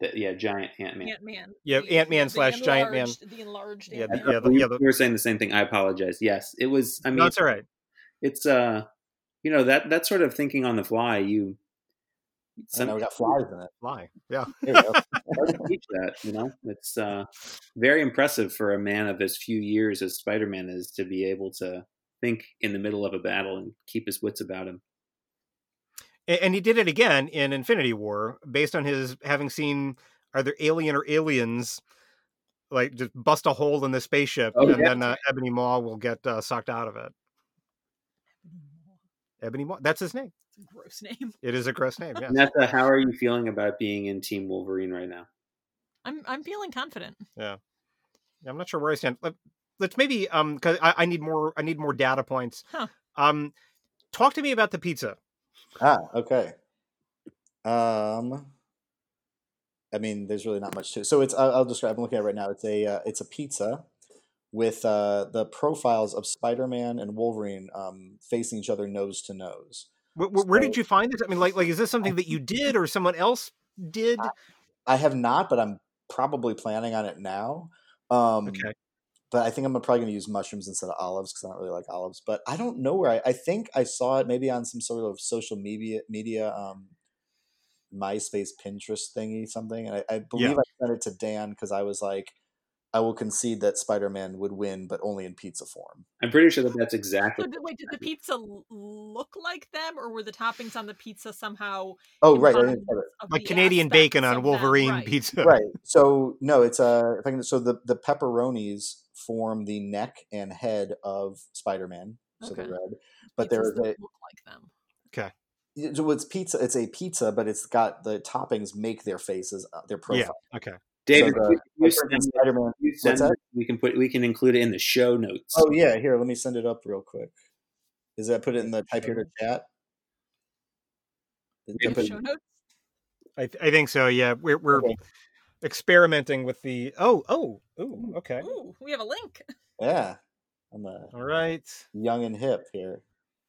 the, yeah, giant Ant Man. Ant Man. Yeah, Ant-Man slash Giant Man. The enlarged Yeah, Ant the- Man. yeah, the- we, yeah, the- we were saying the same thing. I apologize. Yes, it was. I mean, no, it's all right. it's uh, you know that that sort of thinking on the fly. You. And now we got flies in it. Fly. Yeah. There we go. hard to teach that. You know, it's uh, very impressive for a man of as few years as Spider-Man is to be able to think in the middle of a battle and keep his wits about him. A- and he did it again in Infinity War, based on his having seen either alien or aliens, like just bust a hole in the spaceship, Oh, and yeah. then uh, Ebony Maw will get uh, sucked out of it. Ebony Maw, that's his name. It's a gross name. It is a gross name. Yes. Nessa, how are you feeling about being in Team Wolverine right now? I'm I'm feeling confident. Yeah, I'm not sure where I stand. Let, let's maybe um because I, I need more I need more data points. Huh. Um, talk to me about the pizza. Ah, okay. Um, I mean, there's really not much to. So it's I'll, I'll describe. I'm looking at it right now. It's a uh, it's a pizza with uh, the profiles of Spider-Man and Wolverine um, facing each other nose to nose. Where, where So- did you find this? I mean, like, like, is this something that you did or someone else did? I have not, but I'm probably planning on it now. Um, Okay. But I think I'm probably going to use mushrooms instead of olives because I don't really like olives. But I don't know where I. I think I saw it maybe on some sort of social media media, um, MySpace, Pinterest thingy, something. And I, I believe I sent it to Dan because I was like, I will concede that Spider-Man would win, but only in pizza form. I'm pretty sure that that's exactly. So did, wait, did the pizza look like them, or were the toppings on the pizza somehow Oh, right. I didn't embodied put it. of Like Canadian bacon on? Wolverine Right. pizza. right. So no, it's uh, if I can, so the the pepperonis form the neck and head of Spider-Man, so the Okay. red. But Pizzas there is that a look like them. Okay. So it's pizza. It's a pizza, but it's got the toppings make their faces, uh, their Yeah. profile. Okay. David, so the, you, you like, for send, instance, Spider-Man. send we can put we can include it in the show notes. Oh yeah, here. Let me send it up real quick. Is that put it in the type here to chat? Is Yeah, that The put- show notes. I, th- I think so. Yeah, we're we're Okay. experimenting with the. Oh, oh, ooh. Okay. Ooh, we have a link. yeah, I'm uh, All right. young and hip here.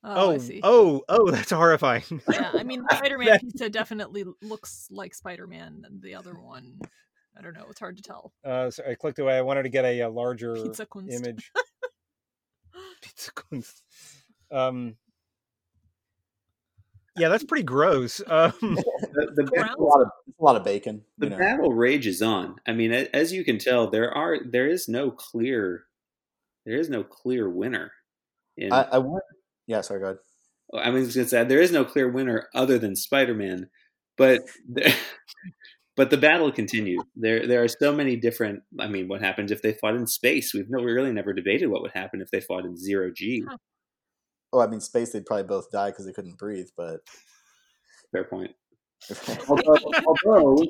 Oh, I Oh, see. oh, oh, that's horrifying. Yeah, I mean, Spider-Man pizza definitely looks like Spider-Man, and the other one, I don't know. It's hard to tell. Uh, so I clicked away. I wanted to get a, uh larger Pizza Kunst. image. Pizza Kunst. Um. Yeah, that's pretty gross. Um, The, the, Ground? A lot of a lot of bacon. the You know. battle rages on. I mean, as you can tell, there are there is no clear there is no clear winner. In, I, I want. Yeah, sorry, go ahead. I was going to say there is no clear winner other than Spider-Man, but there, but the battle continues. There there are so many different. I mean, what happens if they fought in space? We've no, we really never debated what would happen if they fought in zero g. Oh, I mean, space. They'd probably both die because they couldn't breathe. But Fair point. Although, although,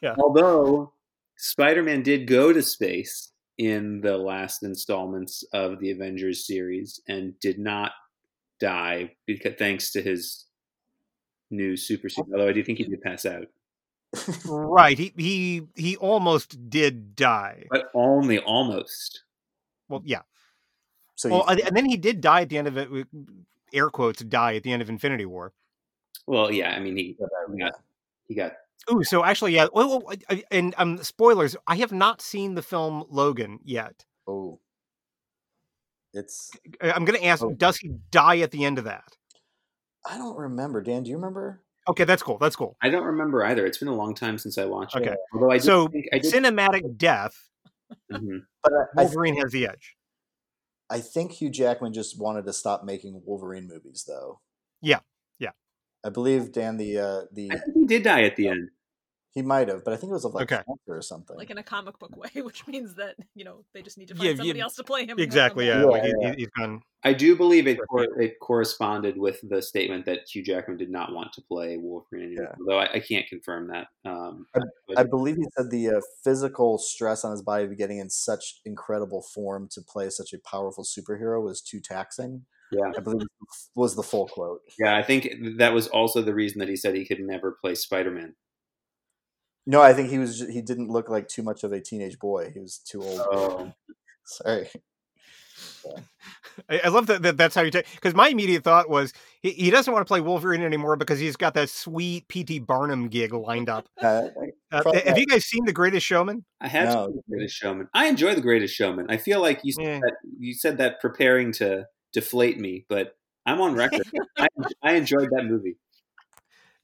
yeah. although Spider-Man did go to space in the last installments of the Avengers series and did not die because thanks to his new super suit. Although I do think he did pass out, Right. He he he almost did die. but only almost. Well, yeah. so Well, you, and then he did die at the end of it. Air quotes die at the end of Infinity War. Well, yeah, I mean he got he got Ooh, so actually, yeah. Well, well, I- I- and um, spoilers. I have not seen the film Logan yet. Oh, it's. I'm going to ask: Oh. Does he die at the end of that? I don't remember. Dan, do you remember? Okay, that's cool. That's cool. I don't remember either. It's been a long time since I watched Okay. it. Although I So think I did, cinematic death. Mhm. But I, I, Wolverine has the edge. I think Hugh Jackman just wanted to stop making Wolverine movies, though. Yeah, yeah. I believe Dan the uh, the I think he did die at the end. He might have, but I think it was of like Okay. cancer or something. like in a comic book way, which means that you know they just need to Yeah, find somebody yeah, else to play him. Exactly. come Yeah. like Yeah, he- he's gone. I do believe it cor- it corresponded with the statement that Hugh Jackman did not want to play Wolverine anymore. Yeah. Although I, I can't confirm that. Um, but I believe he said the uh, physical stress on his body of getting in such incredible form to play such a powerful superhero was too taxing. yeah, I believe was the full quote. yeah, I think that was also the reason that he said he could never play Spider Man. No, I think he was. He didn't look like too much of a teenage boy. He was too old. Oh, Sorry. I, I love that, that. That's how you take. Because my immediate thought was he, he doesn't want to play Wolverine anymore because he's got that sweet P.T. Barnum gig lined up. Uh, Uh, Probably have you guys seen The Greatest Showman? I have No. seen the Greatest Showman. I enjoy the Greatest Showman. I feel like you said Yeah. that you said that preparing to deflate me, but I'm on record. I, I enjoyed that movie.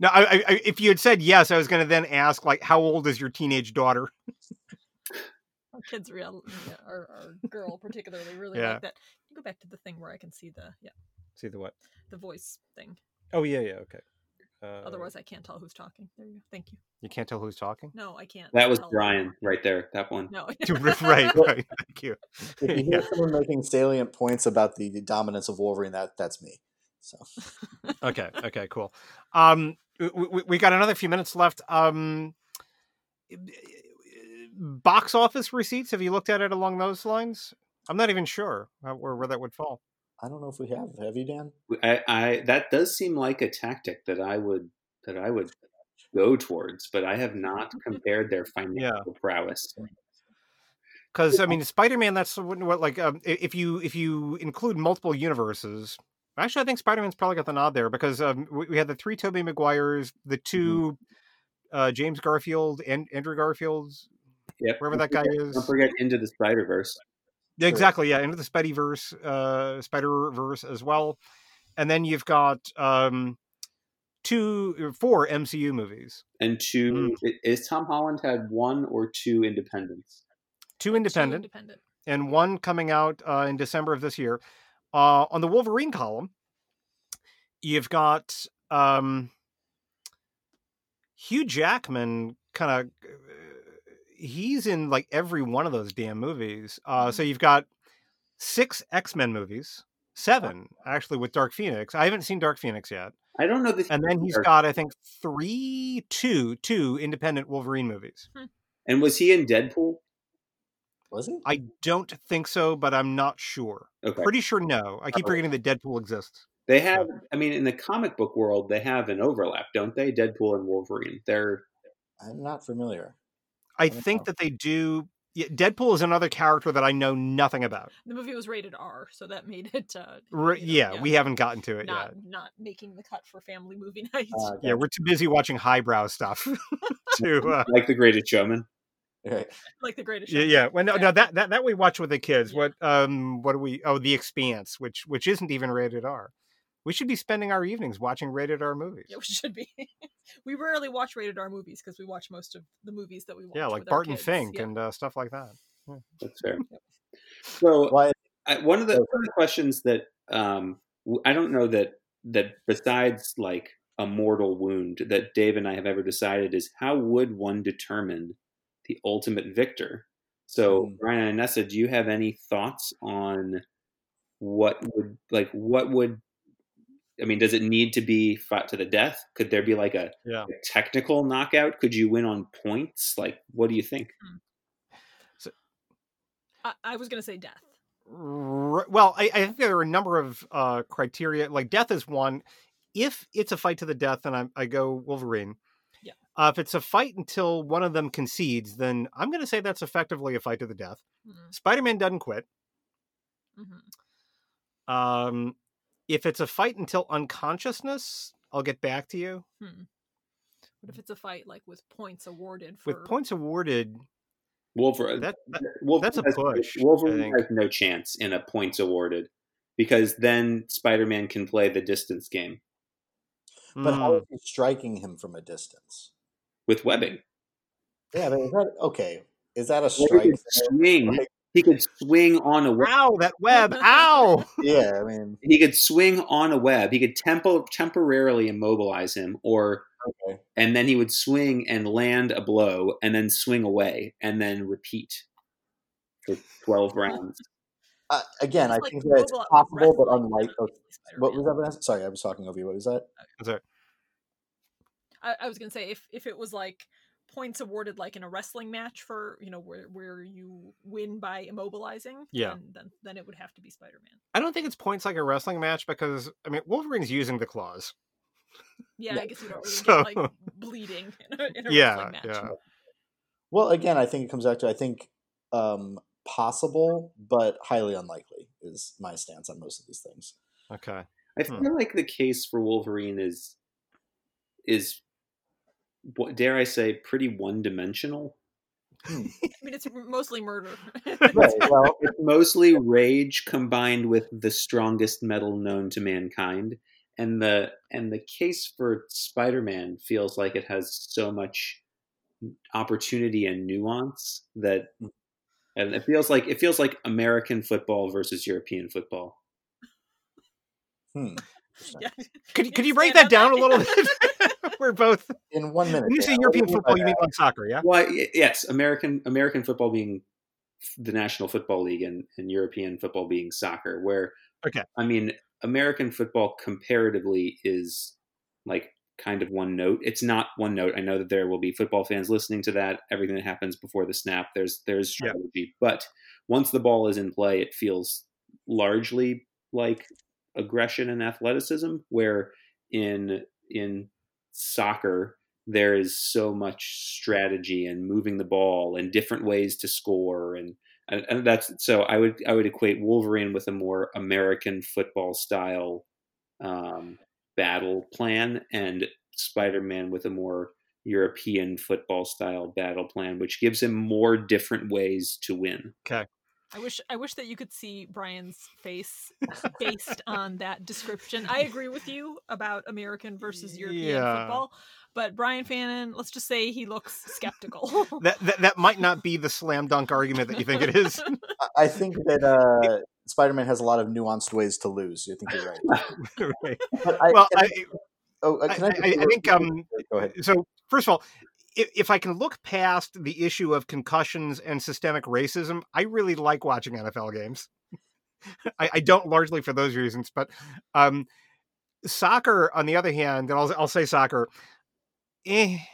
No, I, I, I- if you had said yes, I was going to then ask, like, how old is your teenage daughter? Our kids, real, yeah, our, our girl particularly, really Yeah. like that. You go back to the thing where I can see the yeah See the what? the voice thing. Oh yeah, yeah, okay. Uh, Otherwise, I can't tell who's talking. There you go. Thank you. you can't tell who's talking. No, I can't. That was tell. Brian right there. That one. No, right, right. Thank you. if you hear someone making salient points about the dominance of Wolverine, that that's me. So Okay, okay, cool. Um, we, we, we got another few minutes left. Um, box office receipts. Have you looked at it along those lines? I'm not even sure where where that would fall. I don't know if we have. Have you, Dan? I, I that does seem like a tactic that I would that I would go towards, but I have not compared their financial prowess. Because I mean, Spider-Man. That's what, what like um, if you if you include multiple universes, Actually, I think Spider Man's probably got the nod there because um, we, we, had the three Tobey Maguires, the mm-hmm. 2 mm-hmm. uh, James Garfield and Andrew Garfields, yep. wherever that guy is. Don't forget Into the Spider Verse. Yeah, exactly. Yeah, Into the Spideyverse, uh, Spider Verse as well, and then you've got um, two, uh, four MCU movies, and two. Mm. Is Tom Holland had one or two independents? Two independent, two independent. and one coming out uh, in December of this year. Uh, on the Wolverine column, you've got um, Hugh Jackman kind of uh, he's in like every one of those damn movies. Uh, so mm-hmm. you've got six X Men movies, seven actually with Dark Phoenix. I haven't seen Dark Phoenix yet. I don't know this. And then he's got I think three, two, two independent Wolverine movies. And was he in Deadpool? Was he? I don't think so, but I'm not sure. Okay. Pretty sure no. I keep forgetting that Deadpool exists. They have, I mean, in the comic book world, they have an overlap, don't they? Deadpool and Wolverine. They're. I'm not familiar. I, I think know. that they do. Yeah, Deadpool is another character that I know nothing about. The movie was rated R, so that made it. Uh, know, yeah, yeah, we haven't gotten to it not, yet. Not making the cut for family movie nights. Uh, yeah, we're too busy watching highbrow stuff to uh, like The Greatest Showman. like the greatest. Yeah, yeah. Well, no, no, that, that that we watch with the kids. Yeah. What um, what do we? Oh, The Expanse, which which isn't even rated R. We should be spending our evenings watching rated R movies. Yeah, we should be. we rarely watch rated R movies because we watch most of the movies that we watch. Yeah, like Barton Fink yeah. and uh, stuff like that. Yeah. That's fair. So, well, I, one of the one of the questions that um, I don't know that that besides like a mortal wound that Dave and I have ever decided is how would one determine the ultimate victor. So, mm. Brian and Nessa, do you have any thoughts on what would like what would I mean, does it need to be fought to the death? Could there be like a, yeah. a technical knockout? Could you win on points? Like, what do you think? Hmm. So, I, I was going to say death. Well, I, I, think there are a number of uh, criteria. Like death is one. If it's a fight to the death, then I, I go Wolverine. Uh, if it's a fight until one of them concedes, then I'm going to say that's effectively a fight to the death. Mm-hmm. Spider Man doesn't quit. Mm-hmm. Um, if it's a fight until unconsciousness, I'll get back to you. Hmm. What if it's a fight like with points awarded? For... With points awarded, Wolverine. That, that, Wolverine that's a has, push. Wolverine has no chance in a points awarded because then Spider Man can play the distance game. But mm. how is he striking him from a distance? With webbing. Yeah, but is that okay? Is that a strike? He could swing. Like, he could swing on a web. Ow, that web! Ow! yeah, I mean, he could swing on a web. He could tempo temporarily immobilize him, or okay. and then he would swing and land a blow, and then swing away, and then repeat for twelve rounds. Uh, again, it's I like think that it's possible, but unlike. what was that? Sorry, I was talking over you. What was that? Sorry. I, I was gonna say if if it was like points awarded like in a wrestling match for you know where where you win by immobilizing yeah then then, then it would have to be spider-man i don't think it's points like a wrestling match because i mean wolverine's using the claws yeah, yeah. i guess you don't really so... get like bleeding in a, in a yeah, wrestling match yeah. well again i think it comes back to i think um possible but highly unlikely is my stance on most of these things okay i hmm. feel hmm. like the case for wolverine is is dare I say, pretty one dimensional. Hmm. I mean, it's mostly murder. right, well, it's mostly rage combined with the strongest metal known to mankind, and the and the case for Spider-Man feels like it has so much opportunity and nuance that, hmm. and it feels like it feels like American football versus European football. Hmm. Yeah. Could could you break that down a little bit? We're both in one minute. When you say European football, you mean like soccer, yeah? Well, yes, American American football being the National Football League and, and European football being soccer. Where okay, I mean American football comparatively is like kind of one note. It's not one note. I know that there will be football fans listening to that. Everything that happens before the snap, there's there's strategy. Yeah. But once the ball is in play, it feels largely like aggression and athleticism. Where in in soccer, there is so much strategy and moving the ball and different ways to score and, and that's so I would I would equate Wolverine with a more American football style um, battle plan, and Spider Man with a more European football style battle plan, which gives him more different ways to win. Okay. I wish I wish that you could see Brian's face based on that description. I agree with you about American versus European Yeah. football, but Brian Fannon, let's just say he looks skeptical. That, that that might not be the slam dunk argument that you think it is. I- I think that uh, Spider-Man has a lot of nuanced ways to lose. I think you're right. Right. But I, Well, can I, oh, uh, I, I, I, I think um, go ahead. so first of all if, if i can look past the issue of concussions and systemic racism i really like watching nfl games I, I don't largely for those reasons but um soccer on the other hand and i'll, I'll say soccer eh.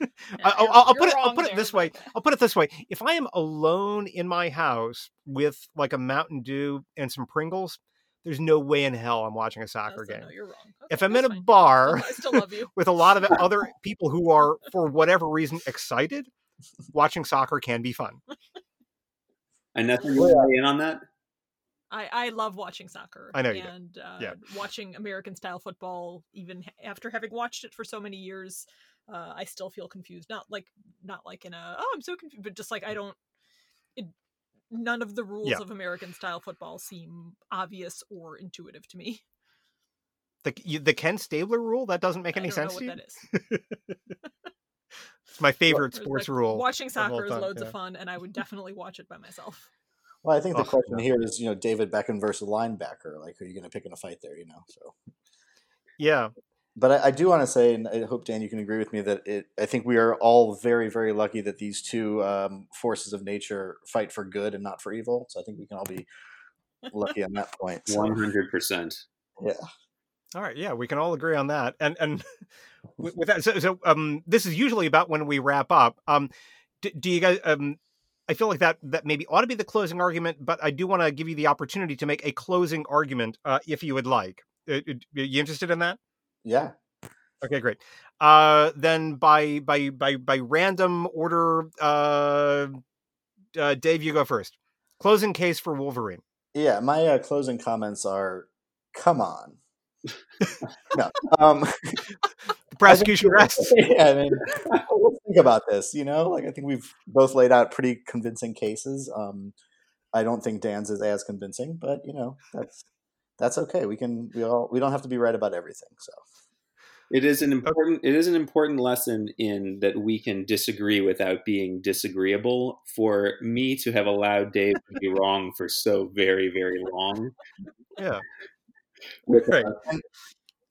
I- I'll, I'll, I'll put it. I'll put it this way. I'll put it this way. If I am alone in my house with like a Mountain Dew and some Pringles, there's no way in hell I'm watching a soccer game. No, you're wrong. If I'm in a fine. bar still love you. with a lot of other people who are, for whatever reason, excited, watching soccer can be fun. And nothing you want to weigh in on that? I, I love watching soccer. I know you do. and uh, Yeah. watching American style football, even after having watched it for so many years, uh, I still feel confused. Not like not like in a oh I'm so confused, but just like I don't. It, none of the rules Yeah. of American style football seem obvious or intuitive to me. The you, the Ken Stabler rule that doesn't make I any don't know sense what to you. that is. It's my favorite Whereas, sports like, rule. Watching of all soccer is loads yeah. of fun, and I would definitely watch it by myself. Well, I think the Oh, question no. here is, you know, David Beckham versus linebacker. Like, who are you going to pick in a fight there? You know, so. Yeah, But I, I do want to say, and I hope Dan, you can agree with me that it. I think we are all very, very lucky that these two um, forces of nature fight for good and not for evil. So I think we can all be lucky on that point. One hundred percent. yeah. All right, yeah, we can all agree on that. And and with, with that, so, so um, this is usually about when we wrap up. Um, do, do you guys? Um, I feel like that that maybe ought to be the closing argument, but I do want to give you the opportunity to make a closing argument uh, if you would like. Uh, uh, you interested in that? Yeah. Okay, great. Uh, then by by by by random order, uh, uh, Dave, you go first. Closing case for Wolverine. Yeah. My uh, closing comments are come on. no. Um, The prosecution rests. yeah, I mean, let's think about this. You know, like I think we've both laid out pretty convincing cases. Um, I don't think Dan's is as convincing, but you know, that's that's okay. We can we all we don't have to be right about everything. So It is an important. It is an important lesson in that we can disagree without being disagreeable. For me to have allowed Dave to be wrong for so very very long, Yeah. with Right.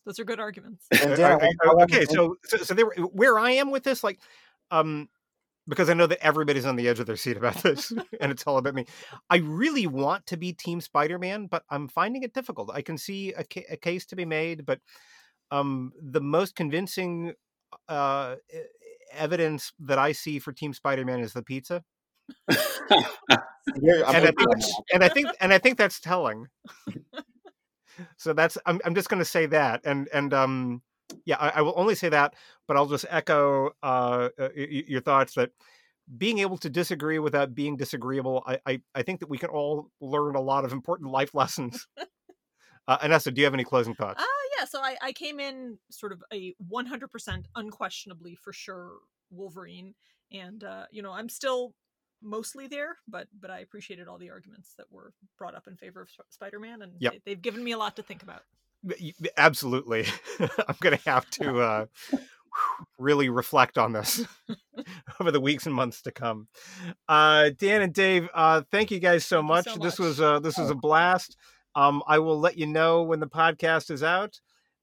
Those are good arguments. and Uh, Dan, I uh, want- I uh, want- okay, so so, so there, where I am with this, like, um, because I know that everybody's on the edge of their seat about this, and it's all about me. I really want to be Team Spider-Man, but I'm finding it difficult. I can see a, ca- a case to be made, but um, the most convincing uh, evidence that I see for Team Spider-Man is the pizza, and I think, you on that. and I think, and I think that's telling. so that's I'm I'm just going to say that, and and um yeah, I, I will only say that, but I'll just echo uh, uh, your thoughts that being able to disagree without being disagreeable, I, I I think that we can all learn a lot of important life lessons. Uh, Inessa, do you have any closing thoughts? Ah, yeah. So I, I came in sort of a 100% unquestionably for sure Wolverine, and uh, you know I'm still mostly there, but but I appreciated all the arguments that were brought up in favor of Sp- Spider-Man, and Yep. they, they've given me a lot to think about. Absolutely, I'm going to have to uh, really reflect on this over the weeks and months to come. Uh, Dan and Dave, uh, thank you guys so Thank much. so This was uh, this was a blast. Um, I will let you know when the podcast is out.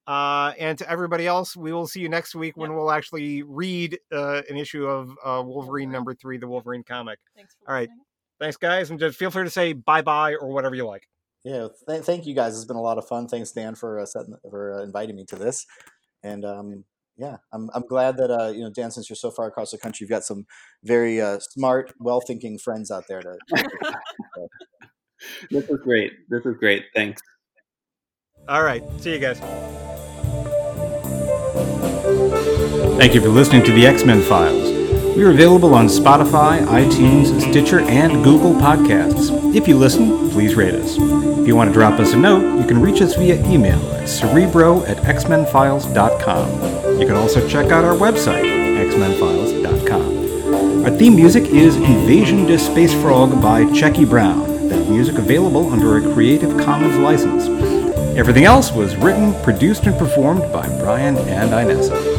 Uh, and to everybody else, we will see you next week when Yep. we'll actually read uh, an issue of uh, Wolverine Wolverine. number three, the Wolverine comic. Thanks for All right. listening. Thanks, guys, and just feel free to say bye bye or whatever you like. Yeah, th- thank you guys. It's been a lot of fun. Thanks, Dan, for uh, setting, for uh, inviting me to this. And um, yeah, I'm I'm glad that uh, you know, Dan, since you're so far across the country, you've got some very uh, smart, well-thinking friends out there. To this was great. This was great. Thanks. All right. See you guys. Thank you for listening to the X Men Files. We are available on Spotify, iTunes, Stitcher, and Google Podcasts. If you listen, please rate us. If you want to drop us a note, you can reach us via email at cerebro at xmenfiles.com. You can also check out our website, xmenfiles.com. Our theme music is Invasion to Space Frog by Checkie Brown. That music available under a Creative Commons license. Everything else was written, produced, and performed by Brian and Inessa.